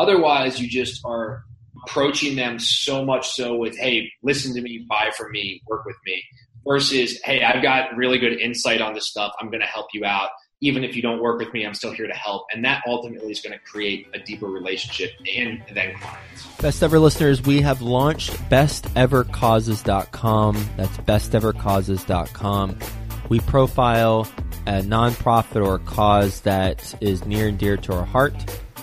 Otherwise, you just are approaching them so much so with, hey, listen to me, buy from me, work with me, versus, hey, I've got really good insight on this stuff. I'm going to help you out. Even if you don't work with me, I'm still here to help. And that ultimately is going to create a deeper relationship and then clients. Best ever listeners, we have launched bestevercauses.com. That's bestevercauses.com. We profile a nonprofit or a cause that is near and dear to our heart,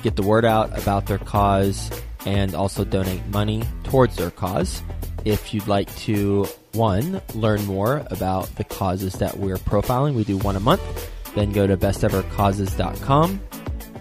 get the word out about their cause, and also donate money towards their cause. If you'd like to, one, learn more about the causes that we're profiling, we do one a month, then go to bestevercauses.com.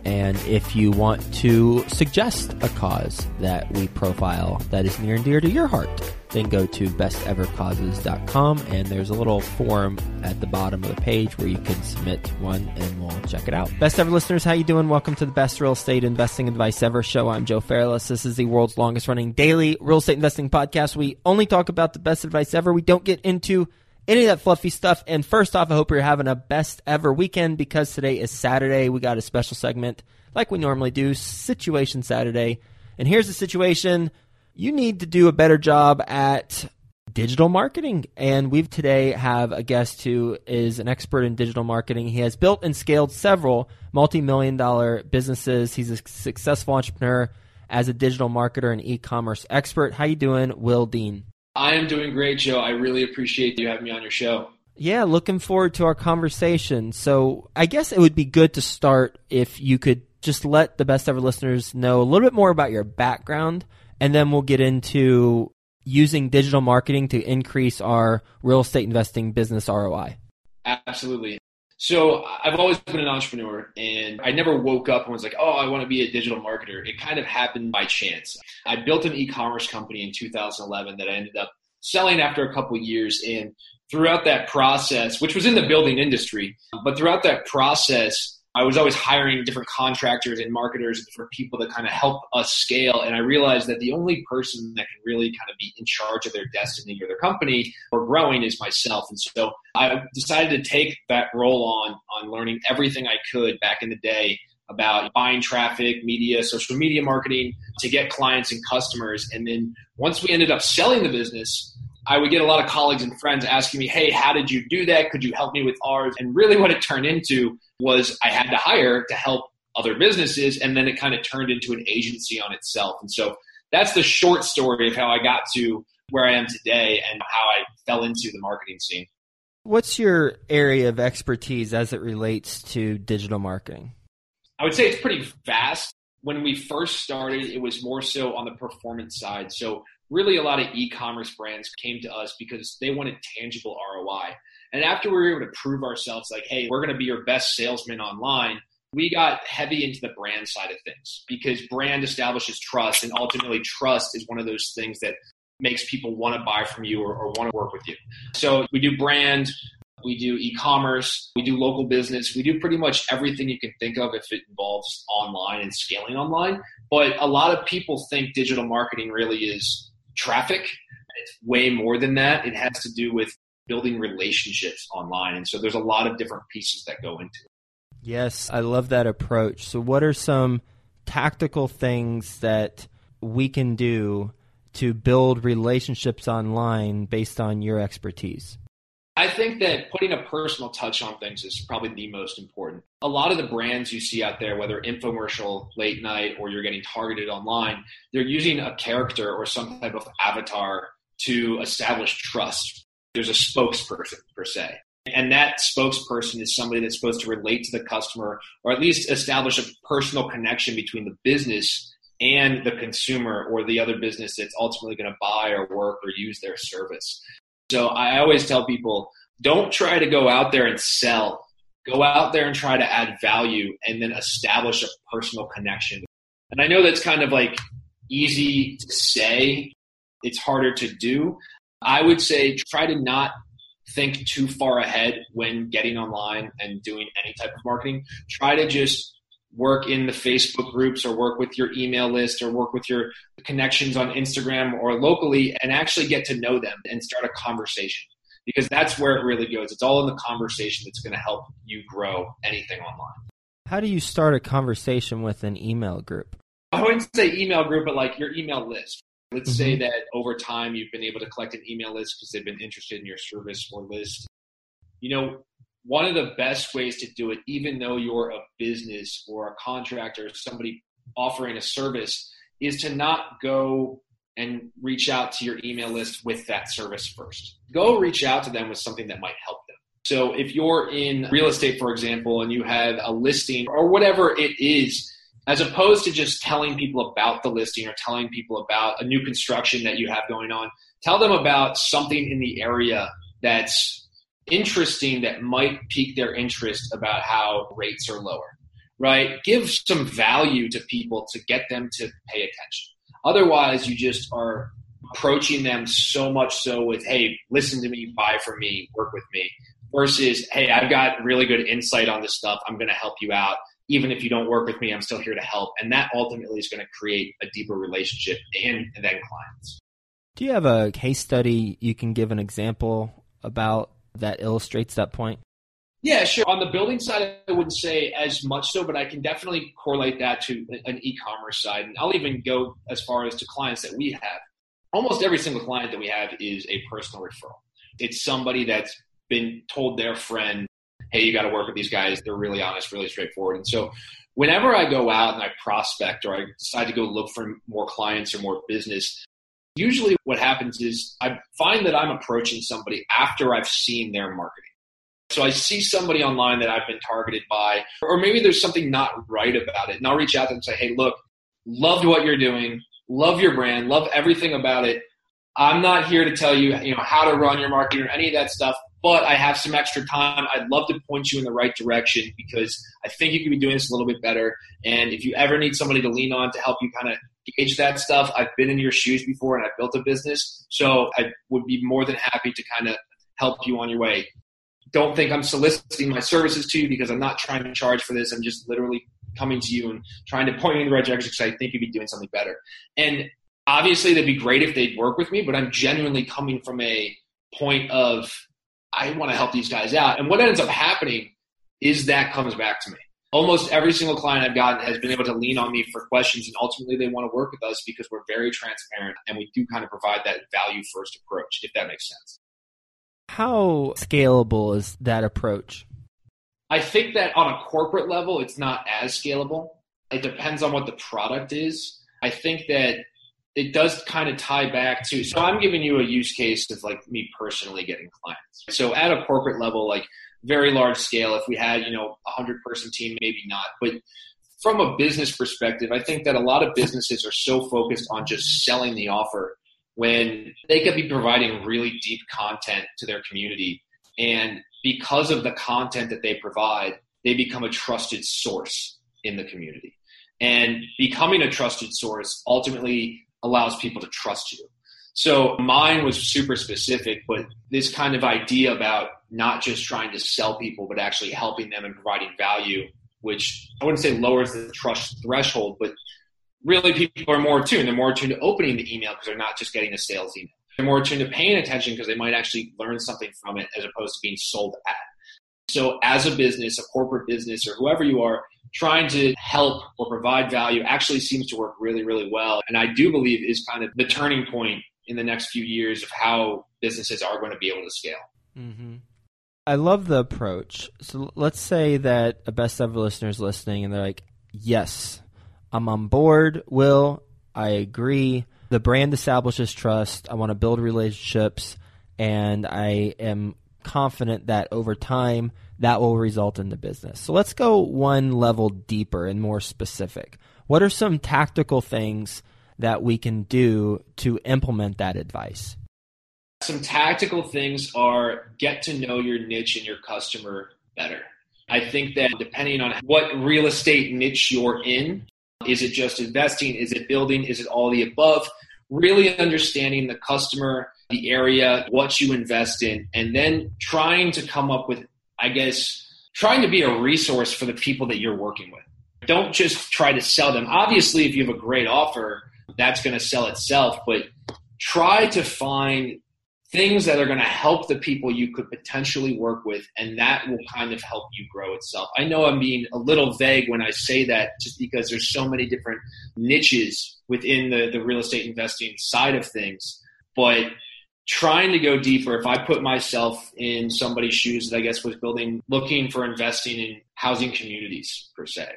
And if you want to suggest a cause that we profile that is near and dear to your heart, then go to bestevercauses.com and there's a little form at the bottom of the page where you can submit one and we'll check it out. Best ever listeners, how you doing? Welcome to the best real estate investing advice ever show. I'm Joe Fairless. This is the world's longest running daily real estate investing podcast. We only talk about the best advice ever. We don't get into any of that fluffy stuff. And first off, I hope you're having a best ever weekend because today is Saturday. We got a special segment like we normally do, Situation Saturday. And here's the situation you need to do a better job at digital marketing. And we've today have a guest who is an expert in digital marketing. He has built and scaled several multi million dollar businesses. He's a successful entrepreneur as a digital marketer and e commerce expert. How you doing, Will Dean? I am doing great, Joe. I really appreciate you having me on your show. Yeah, looking forward to our conversation. So, I guess it would be good to start if you could just let the best ever listeners know a little bit more about your background and then we'll get into using digital marketing to increase our real estate investing business ROI. Absolutely. So I've always been an entrepreneur and I never woke up and was like, oh, I want to be a digital marketer. It kind of happened by chance. I built an e-commerce company in 2011 that I ended up selling after a couple years. And throughout that process, which was in the building industry, but throughout that process, I was always hiring different contractors and marketers and different people to kind of help us scale. And I realized that the only person that can really kind of be in charge of their destiny or their company or growing is myself. And so I decided to take that role on on learning everything I could back in the day about buying traffic, media, social media marketing to get clients and customers. And then once we ended up selling the business, I would get a lot of colleagues and friends asking me, Hey, how did you do that? Could you help me with ours? And really what it turned into was I had to hire to help other businesses, and then it kind of turned into an agency on itself. And so that's the short story of how I got to where I am today and how I fell into the marketing scene. What's your area of expertise as it relates to digital marketing? I would say it's pretty vast. When we first started, it was more so on the performance side. So, really, a lot of e commerce brands came to us because they wanted tangible ROI. And after we were able to prove ourselves, like, hey, we're going to be your best salesman online, we got heavy into the brand side of things because brand establishes trust, and ultimately, trust is one of those things that makes people want to buy from you or, or want to work with you. So we do brand, we do e-commerce, we do local business, we do pretty much everything you can think of if it involves online and scaling online. But a lot of people think digital marketing really is traffic. It's way more than that. It has to do with building relationships online. And so there's a lot of different pieces that go into it. Yes, I love that approach. So, what are some tactical things that we can do to build relationships online based on your expertise? I think that putting a personal touch on things is probably the most important. A lot of the brands you see out there, whether infomercial, late night, or you're getting targeted online, they're using a character or some type of avatar to establish trust there's a spokesperson per se. And that spokesperson is somebody that's supposed to relate to the customer or at least establish a personal connection between the business and the consumer or the other business that's ultimately going to buy or work or use their service. So I always tell people don't try to go out there and sell. Go out there and try to add value and then establish a personal connection. And I know that's kind of like easy to say, it's harder to do. I would say try to not think too far ahead when getting online and doing any type of marketing. Try to just work in the Facebook groups or work with your email list or work with your connections on Instagram or locally and actually get to know them and start a conversation because that's where it really goes. It's all in the conversation that's going to help you grow anything online. How do you start a conversation with an email group? I wouldn't say email group, but like your email list. Let's Mm-hmm. say that over time you've been able to collect an email list because they've been interested in your service or list. You know, one of the best ways to do it, even though you're a business or a contractor, somebody offering a service, is to not go and reach out to your email list with that service first. Go reach out to them with something that might help them. So if you're in real estate, for example, and you have a listing or whatever it is, as opposed to just telling people about the listing or telling people about a new construction that you have going on, tell them about something in the area that's interesting that might pique their interest about how rates are lower, right? Give some value to people to get them to pay attention. Otherwise, you just are approaching them so much so with, hey, listen to me, buy from me, work with me, versus, hey, I've got really good insight on this stuff. I'm going to help you out. Even if you don't work with me, I'm still here to help. And that ultimately is going to create a deeper relationship and, and then clients. Do you have a case study you can give an example about that illustrates that point? Yeah, sure. On the building side, I wouldn't say as much so, but I can definitely correlate that to an e-commerce side. And I'll even go as far as to clients that we have. Almost every single client that we have is a personal referral. It's somebody that's been told their friend, hey, you got to work with these guys. They're really honest, really straightforward. And so whenever I go out and I prospect or I decide to go look for more clients or more business, usually what happens is I find that I'm approaching somebody after I've seen their marketing. So I see somebody online that I've been targeted by, or maybe there's something not right about it. And I'll reach out to them and say, hey, look, loved what you're doing, love your brand, love everything about it. I'm not here to tell you, you know, how to run your marketing or any of that stuff, but I have some extra time. I'd love to point you in the right direction because I think you could be doing this a little bit better. And if you ever need somebody to lean on to help you kind of gauge that stuff, I've been in your shoes before and I've built a business. So I would be more than happy to kind of help you on your way. Don't think I'm soliciting my services to you because I'm not trying to charge for this. I'm just literally coming to you and trying to point you in the right direction because I think you'd be doing something better. And obviously, that'd be great if they'd work with me, but I'm genuinely coming from a point of I want to help these guys out. And what ends up happening is that comes back to me. Almost every single client I've gotten has been able to lean on me for questions, and ultimately they want to work with us because we're very transparent and we do kind of provide that value first approach, if that makes sense. How scalable is that approach? I think that on a corporate level, it's not as scalable. It depends on what the product is. I think that it does kind of tie back to so I'm giving you a use case of like me personally getting clients. So at a corporate level, like very large scale, if we had, you know, a hundred person team, maybe not. But from a business perspective, I think that a lot of businesses are so focused on just selling the offer when they could be providing really deep content to their community. And because of the content that they provide, they become a trusted source in the community. And becoming a trusted source ultimately allows people to trust you. So mine was super specific, but this kind of idea about not just trying to sell people, but actually helping them and providing value, which I wouldn't say lowers the trust threshold, but really people are more attuned. They're more attuned to opening the email because they're not just getting a sales email. They're more attuned to paying attention because they might actually learn something from it as opposed to being sold at. So as a business, a corporate business, or whoever you are, trying to help or provide value actually seems to work really, really well. And I do believe is kind of the turning point in the next few years of how businesses are going to be able to scale. Mm-hmm. I love the approach. So let's say that a best ever listener is listening and they're like, yes, I'm on board, Will. I agree. The brand establishes trust. I want to build relationships, and I am confident that over time that will result in the business. So let's go one level deeper and more specific. What are some tactical things that we can do to implement that advice? Some tactical things are get to know your niche and your customer better. I think that depending on what real estate niche you're in, is it just investing? Is it building? Is it all the above? Really understanding the customer, the area, what you invest in, and then trying to come up with, I guess, trying to be a resource for the people that you're working with. Don't just try to sell them. Obviously, if you have a great offer, that's going to sell itself, but try to find things that are going to help the people you could potentially work with, and that will kind of help you grow itself. I know I'm being a little vague when I say that just because there's so many different niches within the, the real estate investing side of things, but trying to go deeper, if I put myself in somebody's shoes that I guess was building, looking for investing in housing communities per se,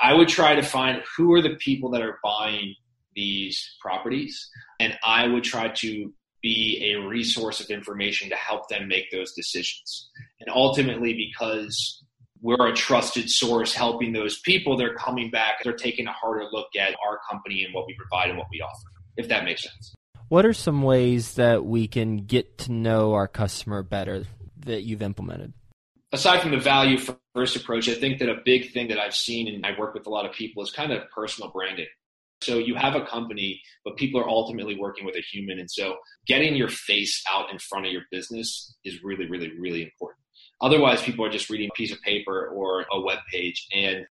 I would try to find who are the people that are buying these properties. And I would try to be a resource of information to help them make those decisions. And ultimately, because we're a trusted source helping those people, they're coming back, they're taking a harder look at our company and what we provide and what we offer, if that makes sense. What are some ways that we can get to know our customer better that you've implemented? Aside from the value first approach, I think that a big thing that I've seen and I work with a lot of people is kind of personal branding. So you have a company, but people are ultimately working with a human. And so getting your face out in front of your business is really, really, really important. Otherwise, people are just reading a piece of paper or a web page. And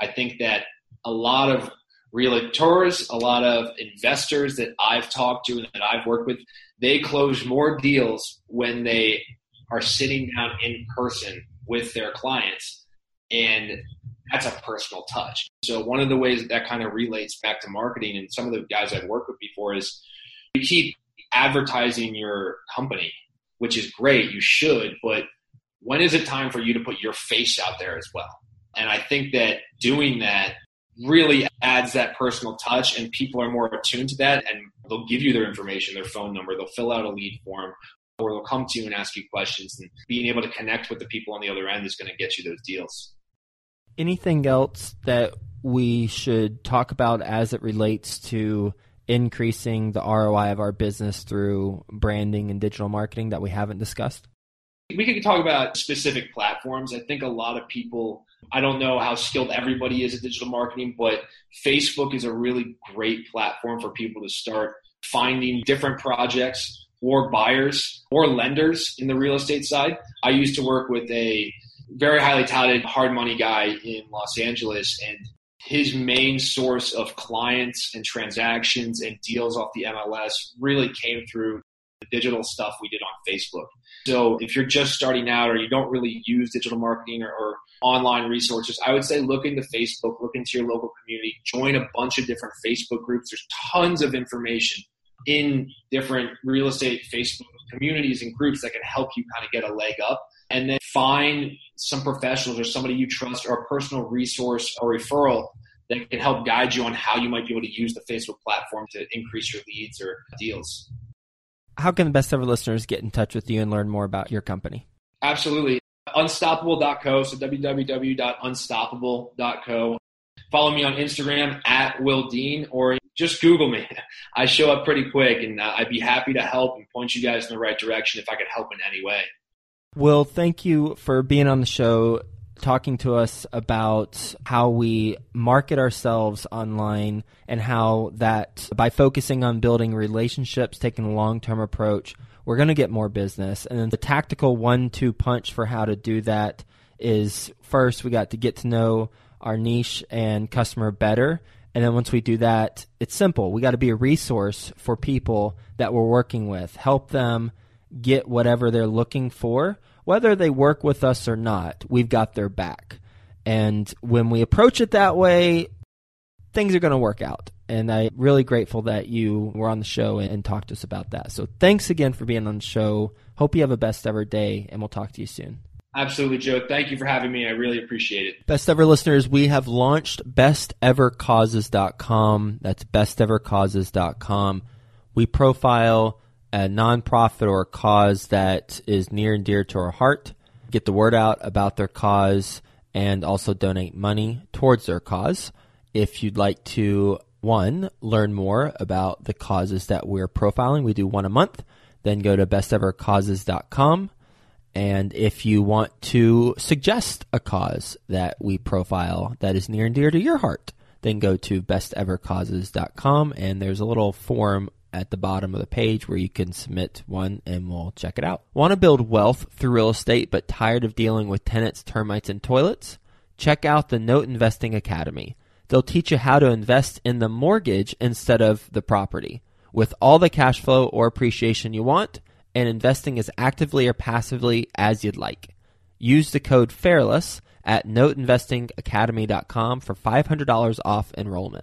I think that a lot of realtors, a lot of investors that I've talked to and that I've worked with, they close more deals when they are sitting down in person with their clients. And that's a personal touch. So one of the ways that, that kind of relates back to marketing and some of the guys I've worked with before is you keep advertising your company, which is great. You should, but when is it time for you to put your face out there as well? And I think that doing that really adds that personal touch and people are more attuned to that and they'll give you their information, their phone number, they'll fill out a lead form or they'll come to you and ask you questions and being able to connect with the people on the other end is going to get you those deals. Anything else that we should talk about as it relates to increasing the ROI of our business through branding and digital marketing that we haven't discussed? We could talk about specific platforms. I think a lot of people I don't know how skilled everybody is at digital marketing, but Facebook is a really great platform for people to start finding different projects or buyers or lenders in the real estate side. I used to work with a very highly touted hard money guy in Los Angeles and his main source of clients and transactions and deals off the MLS really came through digital stuff we did on Facebook. So if you're just starting out or you don't really use digital marketing or, or online resources, I would say look into Facebook, look into your local community, join a bunch of different Facebook groups. There's tons of information in different real estate Facebook communities and groups that can help you kind of get a leg up. And then find some professionals or somebody you trust or a personal resource or referral that can help guide you on how you might be able to use the Facebook platform to increase your leads or deals. How can the best ever listeners get in touch with you and learn more about your company? Absolutely. Unstoppable.co, so www.unstoppable.co. Follow me on Instagram at Will Dean or just Google me. I show up pretty quick and uh, I'd be happy to help and point you guys in the right direction if I could help in any way. Will, thank you for being on the show, talking to us about how we market ourselves online and how that by focusing on building relationships, taking a long term approach, we're going to get more business. And then the tactical one two punch for how to do that is first, we got to get to know our niche and customer better. And then once we do that, it's simple. We got to be a resource for people that we're working with, help them get whatever they're looking for, whether they work with us or not. We've got their back. And when we approach it that way, things are going to work out. And I'm really grateful that you were on the show and, and talked to us about that. So thanks again for being on the show. Hope you have a best ever day, and we'll talk to you soon. Absolutely, Joe. Thank you for having me. I really appreciate it. Best ever listeners, we have launched bestevercauses.com. That's bestevercauses.com. We profile a nonprofit or a cause that is near and dear to our heart, get the word out about their cause, and also donate money towards their cause. If you'd like to one, learn more about the causes that we're profiling. We do one a month. Then go to bestevercauses.com. And if you want to suggest a cause that we profile that is near and dear to your heart, then go to bestevercauses.com and there's a little form at the bottom of the page where you can submit one and we'll check it out. Want to build wealth through real estate but tired of dealing with tenants, termites, and toilets? Check out the Note Investing Academy. They'll teach you how to invest in the mortgage instead of the property with all the cash flow or appreciation you want and investing as actively or passively as you'd like. Use the code FAIRLESS at noteinvestingacademy.com for $500 off enrollment.